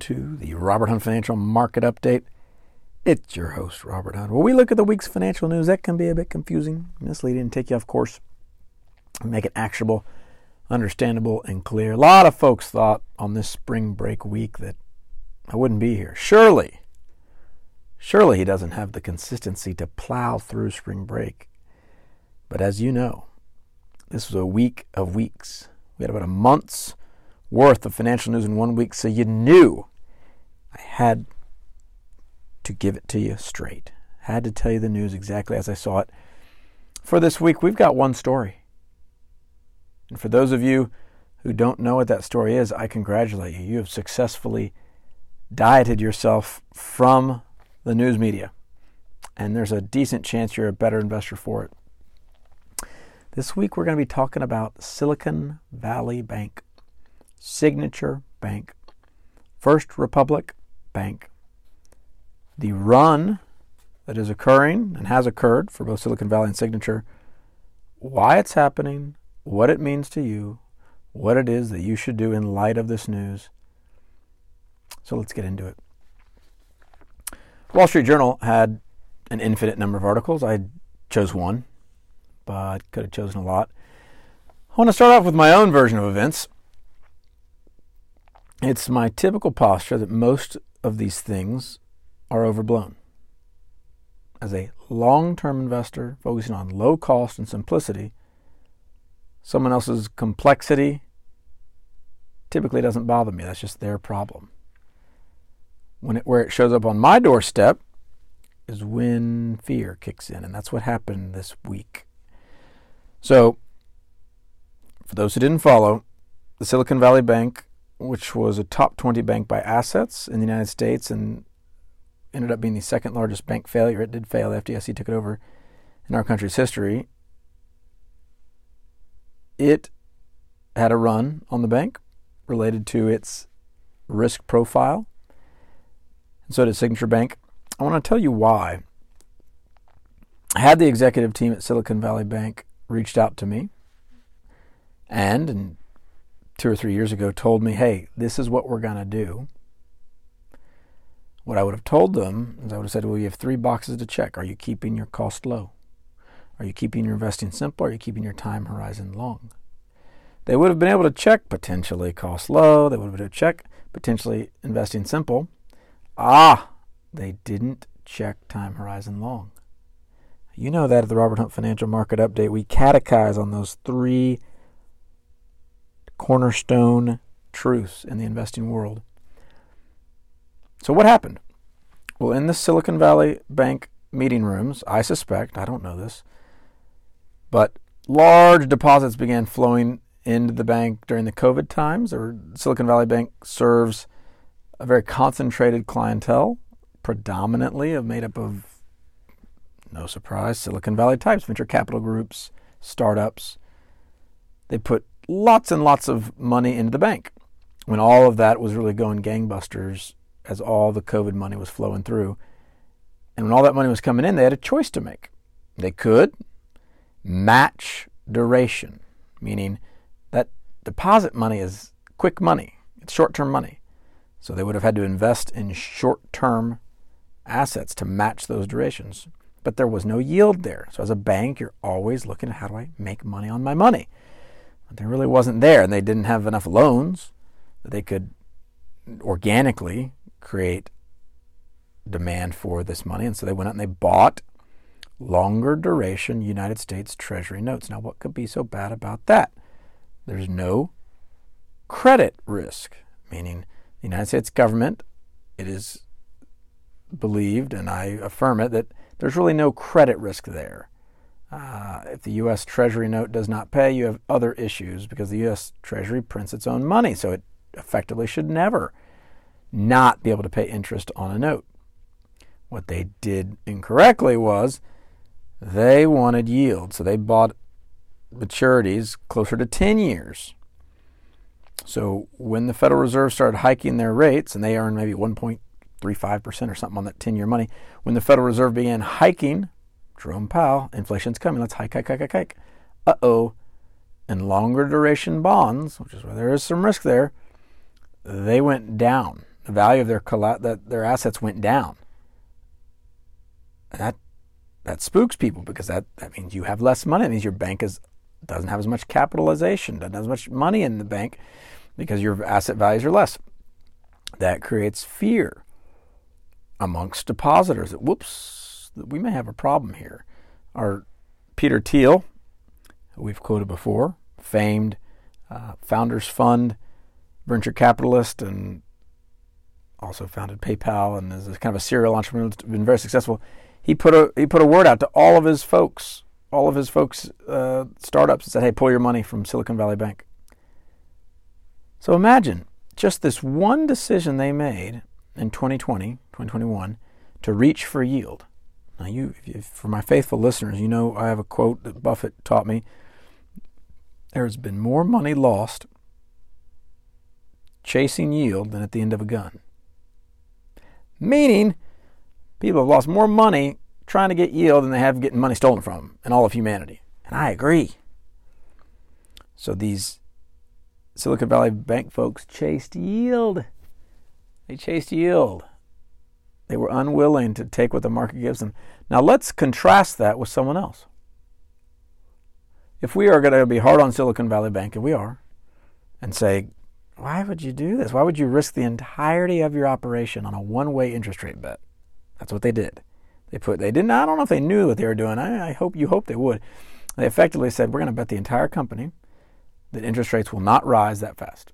to the Robert Hunt Financial Market Update. It's your host, Robert Hunt. Well, we look at the week's financial news. That can be a bit confusing, misleading, and take you off course, make it actionable, understandable, and clear. A lot of folks thought on this spring break week that I wouldn't be here. Surely, surely he doesn't have the consistency to plow through spring break. But as you know, this was a week of weeks. We had about a month's worth of financial news in one week, so you knew I had to give it to you straight. I Had to tell you the news exactly as I saw it. For this week, we've got one story. And for those of you who don't know what that story is, I congratulate you. You have successfully dieted yourself from the news media. And there's a decent chance you're a better investor for it. This week, we're going to be talking about Silicon Valley Bank. Signature Bank, First Republic Bank. The run that is occurring and has occurred for both Silicon Valley and Signature, why it's happening, what it means to you, what it is that you should do in light of this news. So let's get into it. Wall Street Journal had an infinite number of articles. I chose one, but could have chosen a lot. I want to start off with my own version of events it's my typical posture that most of these things are overblown. As a long term investor focusing on low cost and simplicity, someone else's complexity typically doesn't bother me. That's just their problem. When it, where it shows up on my doorstep is when fear kicks in, and that's what happened this week. So, for those who didn't follow, the Silicon Valley Bank which was a top 20 bank by assets in the United States and ended up being the second largest bank failure. It did fail. The FDIC took it over in our country's history. It had a run on the bank related to its risk profile. And so did Signature Bank. I want to tell you why. I had the executive team at Silicon Valley Bank reached out to me and, and two or three years ago told me, hey, this is what we're going to do, what I would have told them is I would have said, well, you have three boxes to check. Are you keeping your cost low? Are you keeping your investing simple? Are you keeping your time horizon long? They would have been able to check potentially cost low. They would have been able to check potentially investing simple. Ah, they didn't check time horizon long. You know that at the Robert Hunt Financial Market Update, we catechize on those three cornerstone truths in the investing world. So, what happened? Well, in the Silicon Valley Bank meeting rooms, I suspect, I don't know this, but large deposits began flowing into the bank during the COVID times. Or Silicon Valley Bank serves a very concentrated clientele, predominantly made up of, no surprise, Silicon Valley types, venture capital groups, startups. They put lots and lots of money into the bank when all of that was really going gangbusters as all the COVID money was flowing through. And when all that money was coming in, they had a choice to make. They could match duration, meaning that deposit money is quick money, it's short term money. So they would have had to invest in short term assets to match those durations. But there was no yield there. So as a bank, you're always looking at how do I make money on my money? There really wasn't there, and they didn't have enough loans that they could organically create demand for this money. And so they went out and they bought longer duration United States Treasury notes. Now, what could be so bad about that? There's no credit risk, meaning the United States government, it is believed, and I affirm it, that there's really no credit risk there. Uh, if the U.S. Treasury note does not pay, you have other issues because the U.S. Treasury prints its own money, so it effectively should never not be able to pay interest on a note. What they did incorrectly was they wanted yield, so they bought maturities closer to 10 years. So when the Federal Reserve started hiking their rates, and they earned maybe 1.35% or something on that 10 year money, when the Federal Reserve began hiking Jerome Powell, inflation's coming. Let's hike, hike, hike, hike, hike. Uh oh. And longer duration bonds, which is where there is some risk there, they went down. The value of their that their assets went down. And that that spooks people because that, that means you have less money. It means your bank is doesn't have as much capitalization, doesn't have as much money in the bank because your asset values are less. That creates fear amongst depositors. Whoops, we may have a problem here. Our Peter Thiel, we've quoted before, famed uh, Founders Fund venture capitalist and also founded PayPal and is kind of a serial entrepreneur that's been very successful. He put a he put a word out to all of his folks, all of his folks uh, startups, and said, "Hey, pull your money from Silicon Valley Bank." So imagine just this one decision they made in 2020, 2021, to reach for yield. Now, you, if, for my faithful listeners, you know I have a quote that Buffett taught me. There has been more money lost chasing yield than at the end of a gun. Meaning, people have lost more money trying to get yield than they have getting money stolen from them in all of humanity. And I agree. So these Silicon Valley Bank folks chased yield. They chased yield. They were unwilling to take what the market gives them. Now let's contrast that with someone else. If we are going to be hard on Silicon Valley Bank, and we are, and say, why would you do this? Why would you risk the entirety of your operation on a one-way interest rate bet? That's what they did. They put they didn't. I don't know if they knew what they were doing. I, I hope you hope they would. They effectively said, we're going to bet the entire company that interest rates will not rise that fast.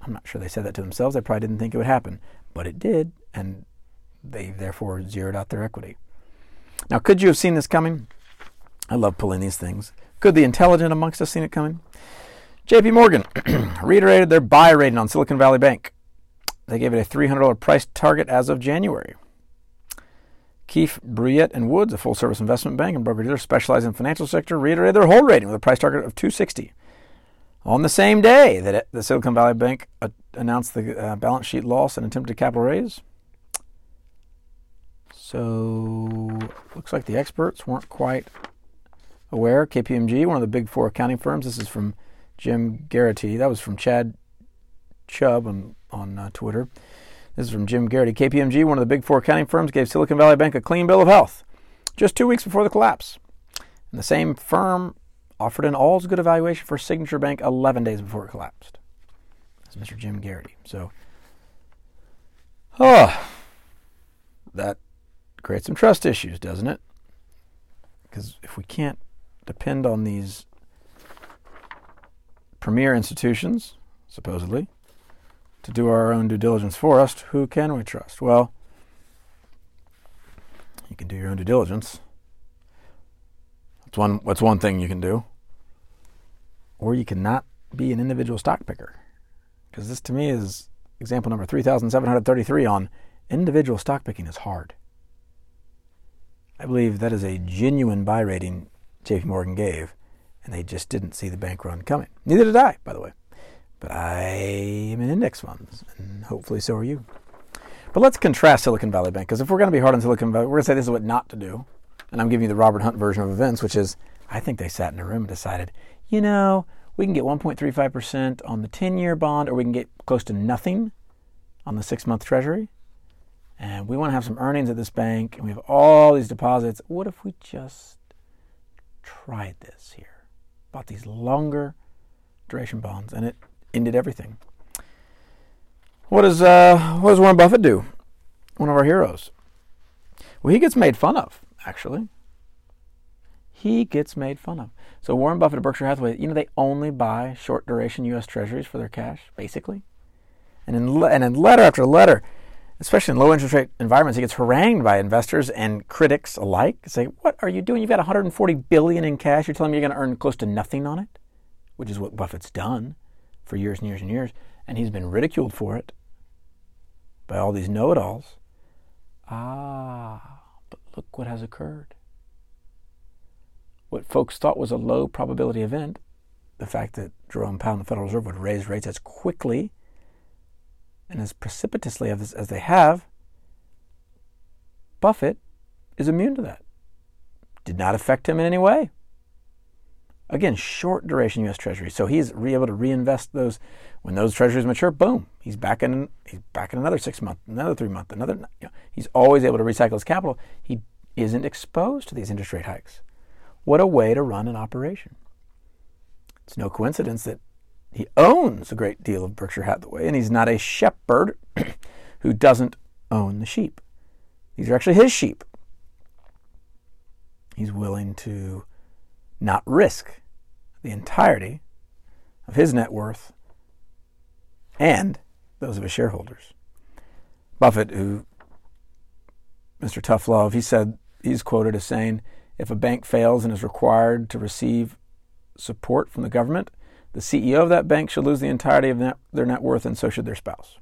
I'm not sure they said that to themselves. They probably didn't think it would happen, but it did, and they therefore zeroed out their equity. Now, could you have seen this coming? I love pulling these things. Could the intelligent amongst us seen it coming? JP Morgan reiterated their buy rating on Silicon Valley Bank. They gave it a $300 price target as of January. Keefe, Bruyette, and Woods, a full-service investment bank and broker-dealer specializing in financial sector, reiterated their hold rating with a price target of 260. On the same day that the Silicon Valley Bank uh, announced the uh, balance sheet loss and attempted capital raise. So, looks like the experts weren't quite aware. KPMG, one of the big four accounting firms, this is from Jim Garrity. That was from Chad Chubb on, on uh, Twitter. This is from Jim Garrity. KPMG, one of the big four accounting firms, gave Silicon Valley Bank a clean bill of health just two weeks before the collapse. And the same firm offered an all's good evaluation for Signature Bank 11 days before it collapsed. That's Mr. Jim Garrity. So, oh, that creates some trust issues, doesn't it? Because if we can't depend on these premier institutions, supposedly, to do our own due diligence for us, who can we trust? Well, you can do your own due diligence. That's one, that's one thing you can do. Or you cannot be an individual stock picker. Because this to me is example number 3733 on individual stock picking is hard. I believe that is a genuine buy rating JP Morgan gave and they just didn't see the bank run coming. Neither did I, by the way. But I am in index funds, and hopefully so are you. But let's contrast Silicon Valley Bank, because if we're going to be hard on Silicon Valley, we're going to say this is what not to do. And I'm giving you the Robert Hunt version of events, which is I think they sat in a room and decided, you know, we can get 1.35% on the 10 year bond, or we can get close to nothing on the six month treasury. And we want to have some earnings at this bank, and we have all these deposits. What if we just tried this here? bought these longer duration bonds, and it ended everything. What does uh, what does Warren Buffett do? One of our heroes. Well, he gets made fun of. Actually, he gets made fun of. So Warren Buffett at Berkshire Hathaway, you know, they only buy short duration U.S. Treasuries for their cash, basically. And in le- and in letter after letter, especially in low interest rate environments, he gets harangued by investors and critics alike. Say, "What are you doing? You've got 140 billion in cash. You're telling me you're going to earn close to nothing on it," which is what Buffett's done for years and years and years, and he's been ridiculed for it by all these know-it-alls. Ah, but look what has occurred. What folks thought was a low probability event, the fact that Jerome Powell and the Federal Reserve would raise rates as quickly and as precipitously as, they have, Buffett is immune to that. did not affect him in any way. Again, short duration U.S. Treasury, so he's re- able to reinvest those when those treasuries mature. Boom, he's back in. He's back in another six month, another three month, another. You know, he's always able to recycle his capital. He isn't exposed to these interest rate hikes. What a way to run an operation! It's no coincidence that he owns a great deal of Berkshire Hathaway, and he's not a shepherd who doesn't own the sheep. These are actually his sheep. He's willing to not risk the entirety of his net worth and those of his shareholders. Buffett, who Mr. Tough Love, he said he's quoted as saying, if a bank fails and is required to receive support from the government, the CEO of that bank should lose the entirety of net, their net worth, and so should their spouse.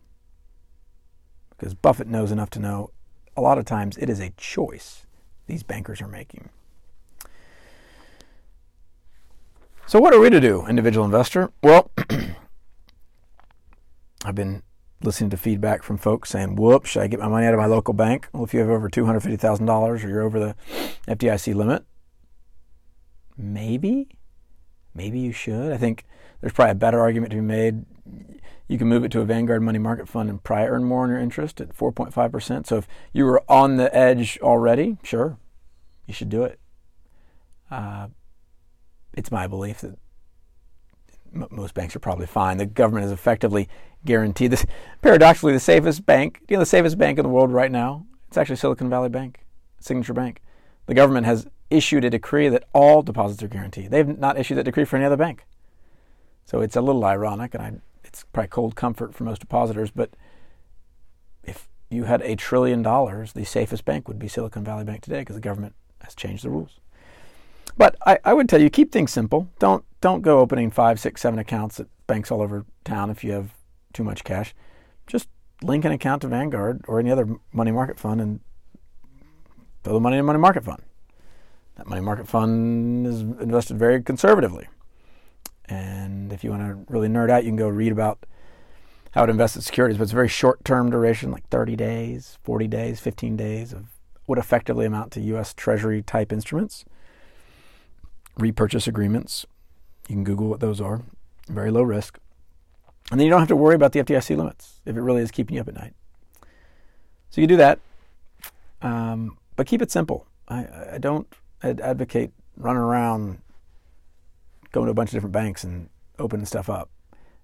Because Buffett knows enough to know a lot of times it is a choice these bankers are making. So, what are we to do, individual investor? Well, I've been listening to feedback from folks saying, whoops, should I get my money out of my local bank? Well, if you have over $250,000 or you're over the FDIC limit, maybe, maybe you should. I think there's probably a better argument to be made. You can move it to a Vanguard money market fund and probably earn more on your interest at 4.5%. So if you were on the edge already, sure, you should do it. Uh, it's my belief that m- most banks are probably fine. The government has effectively guaranteed this. Paradoxically, the safest bank, you know, the safest bank in the world right now, it's actually Silicon Valley Bank, Signature Bank. The government has issued a decree that all deposits are guaranteed. They've not issued that decree for any other bank. So it's a little ironic, and I, it's probably cold comfort for most depositors. But if you had a trillion dollars, the safest bank would be Silicon Valley Bank today because the government has changed the rules. But I, I would tell you keep things simple. Don't don't go opening five, six, seven accounts at banks all over town if you have too much cash. Just link an account to Vanguard or any other money market fund and throw the money in a money market fund. That money market fund is invested very conservatively. And if you want to really nerd out, you can go read about how it invests in securities, but it's a very short term duration, like 30 days, 40 days, 15 days of what effectively amount to U.S. Treasury type instruments repurchase agreements. You can Google what those are. Very low risk. And then you don't have to worry about the FDIC limits if it really is keeping you up at night. So you do that. Um, but keep it simple. I, I don't advocate running around going to a bunch of different banks and opening stuff up.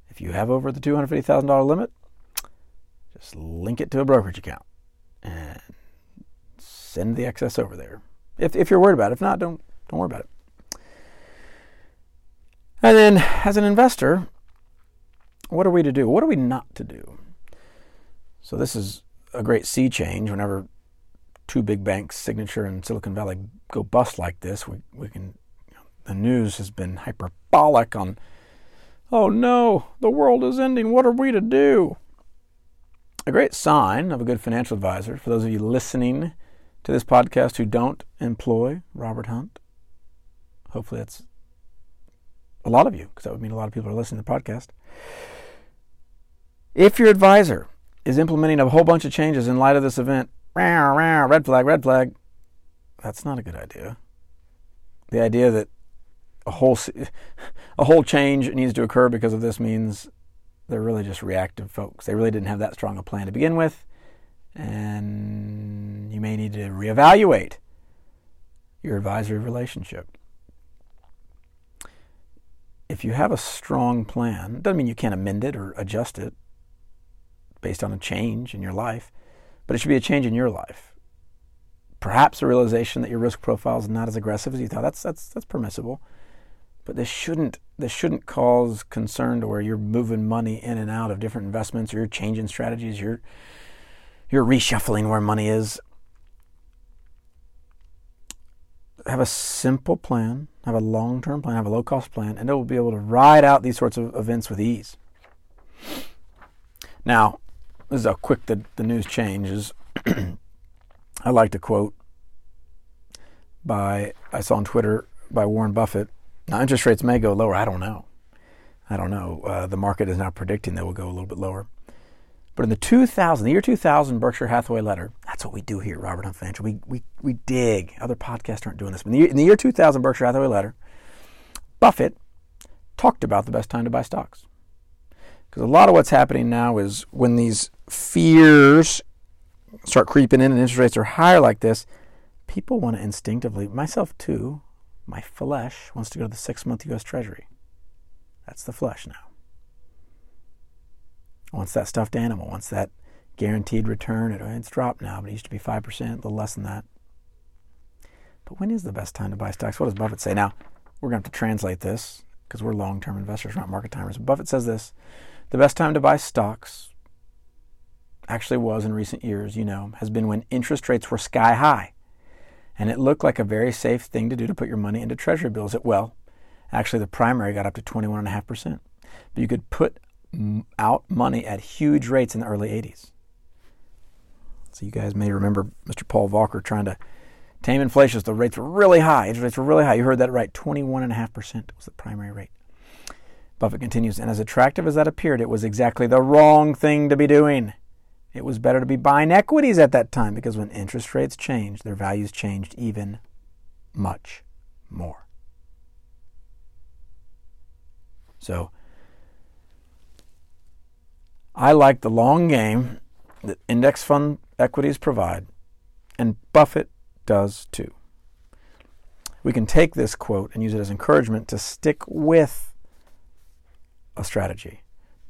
If you have over the $250,000 limit, just link it to a brokerage account and send the excess over there. If, if you're worried about it. If not, don't, don't worry about it. And then, as an investor, what are we to do? What are we not to do? So, this is a great sea change. Whenever two big banks, Signature and Silicon Valley, go bust like this, we, we can, you know, the news has been hyperbolic on, oh no, the world is ending. What are we to do? A great sign of a good financial advisor, for those of you listening to this podcast who don't employ Robert Hunt, hopefully that's a lot of you, because that would mean a lot of people are listening to the podcast. If your advisor is implementing a whole bunch of changes in light of this event, red flag, red flag, that's not a good idea. The idea that a whole a whole change needs to occur because of this means they're really just reactive folks. They really didn't have that strong a plan to begin with, and you may need to reevaluate your advisory relationship if you have a strong plan, doesn't mean you can't amend it or adjust it based on a change in your life, but it should be a change in your life. Perhaps a realization that your risk profile is not as aggressive as you thought. That's that's that's permissible, but this shouldn't this shouldn't cause concern to where you're moving money in and out of different investments, or you're changing strategies, you're you're reshuffling where money is. Have a simple plan have a long term plan, have a low cost plan, and it will be able to ride out these sorts of events with ease. Now, this is how quick the, the news changes. I like to quote by, I saw on Twitter by Warren Buffett. Now, interest rates may go lower. I don't know. I don't know. Uh, the market is now predicting they will go a little bit lower. But in the 2000, the year 2000 Berkshire Hathaway letter, that's what we do here Robert Hunt Financial. We, we, we dig. Other podcasts aren't doing this. But in the, in the year 2000, Berkshire Hathaway letter, Buffett talked about the best time to buy stocks. Because a lot of what's happening now is when these fears start creeping in and interest rates are higher like this, people want to instinctively, myself too, my flesh wants to go to the six month U.S. Treasury. That's the flesh now. Wants that stuffed animal, wants that guaranteed return. It, it's dropped now, but it used to be 5%, a little less than that. But when is the best time to buy stocks? What does Buffett say? Now, we're going to have to translate this because we're long term investors, not market timers. Buffett says this the best time to buy stocks actually was in recent years, you know, has been when interest rates were sky high. And it looked like a very safe thing to do to put your money into treasury bills. It well, actually, the primary got up to 21.5%. But you could put out money at huge rates in the early 80s. So you guys may remember Mr. Paul Volcker trying to tame inflation. The rates were really high. Interest rates were really high. You heard that right. 21.5% was the primary rate. Buffett continues, and as attractive as that appeared, it was exactly the wrong thing to be doing. It was better to be buying equities at that time because when interest rates changed, their values changed even much more. So, I like the long game that index fund equities provide, and Buffett does too. We can take this quote and use it as encouragement to stick with a strategy.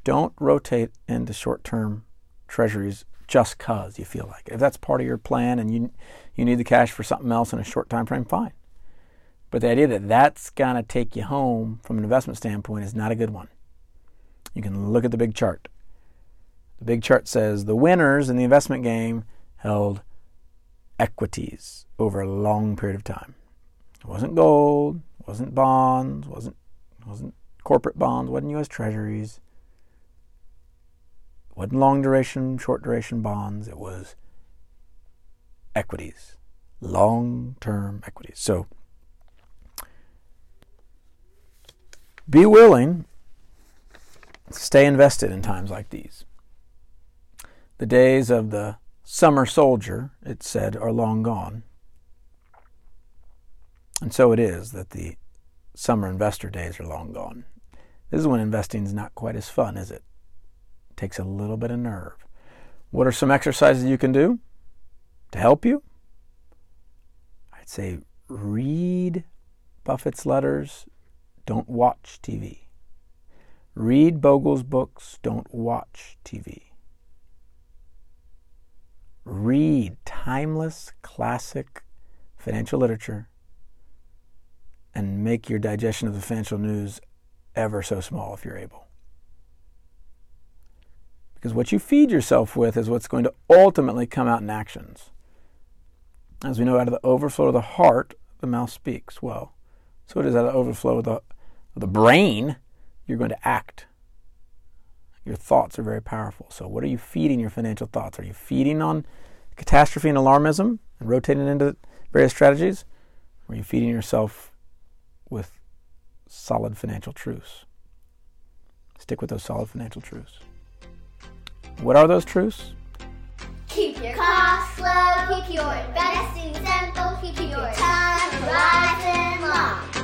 Don't rotate into short term treasuries just cause you feel like it. If that's part of your plan and you you need the cash for something else in a short time frame, fine. But the idea that that's gonna take you home from an investment standpoint is not a good one. You can look at the big chart. The big chart says the winners in the investment game held equities over a long period of time. It wasn't gold, wasn't bonds, wasn't wasn't corporate bonds, wasn't US treasuries wasn't long duration, short duration bonds. It was equities, long term equities. So be willing to stay invested in times like these. The days of the summer soldier, it said, are long gone. And so it is that the summer investor days are long gone. This is when investing is not quite as fun, is it? it? takes a little bit of nerve. What are some exercises you can do to help you? I'd say read Buffett's letters, don't watch TV. Read Bogle's books, don't watch TV. Read timeless, classic financial literature and make your digestion of the financial news ever so small if you're able. Because what you feed yourself with is what's going to ultimately come out in actions. As we know, out of the overflow of the heart, the mouth speaks. Well, so it is out of the overflow of the, of the brain, you're going to act. Your thoughts are very powerful. So, what are you feeding your financial thoughts? Are you feeding on catastrophe and alarmism and rotating into various strategies? Are you feeding yourself with solid financial truths. Stick with those solid financial truths. What are those truths? Keep your costs low, keep your investing simple, keep your time horizon long.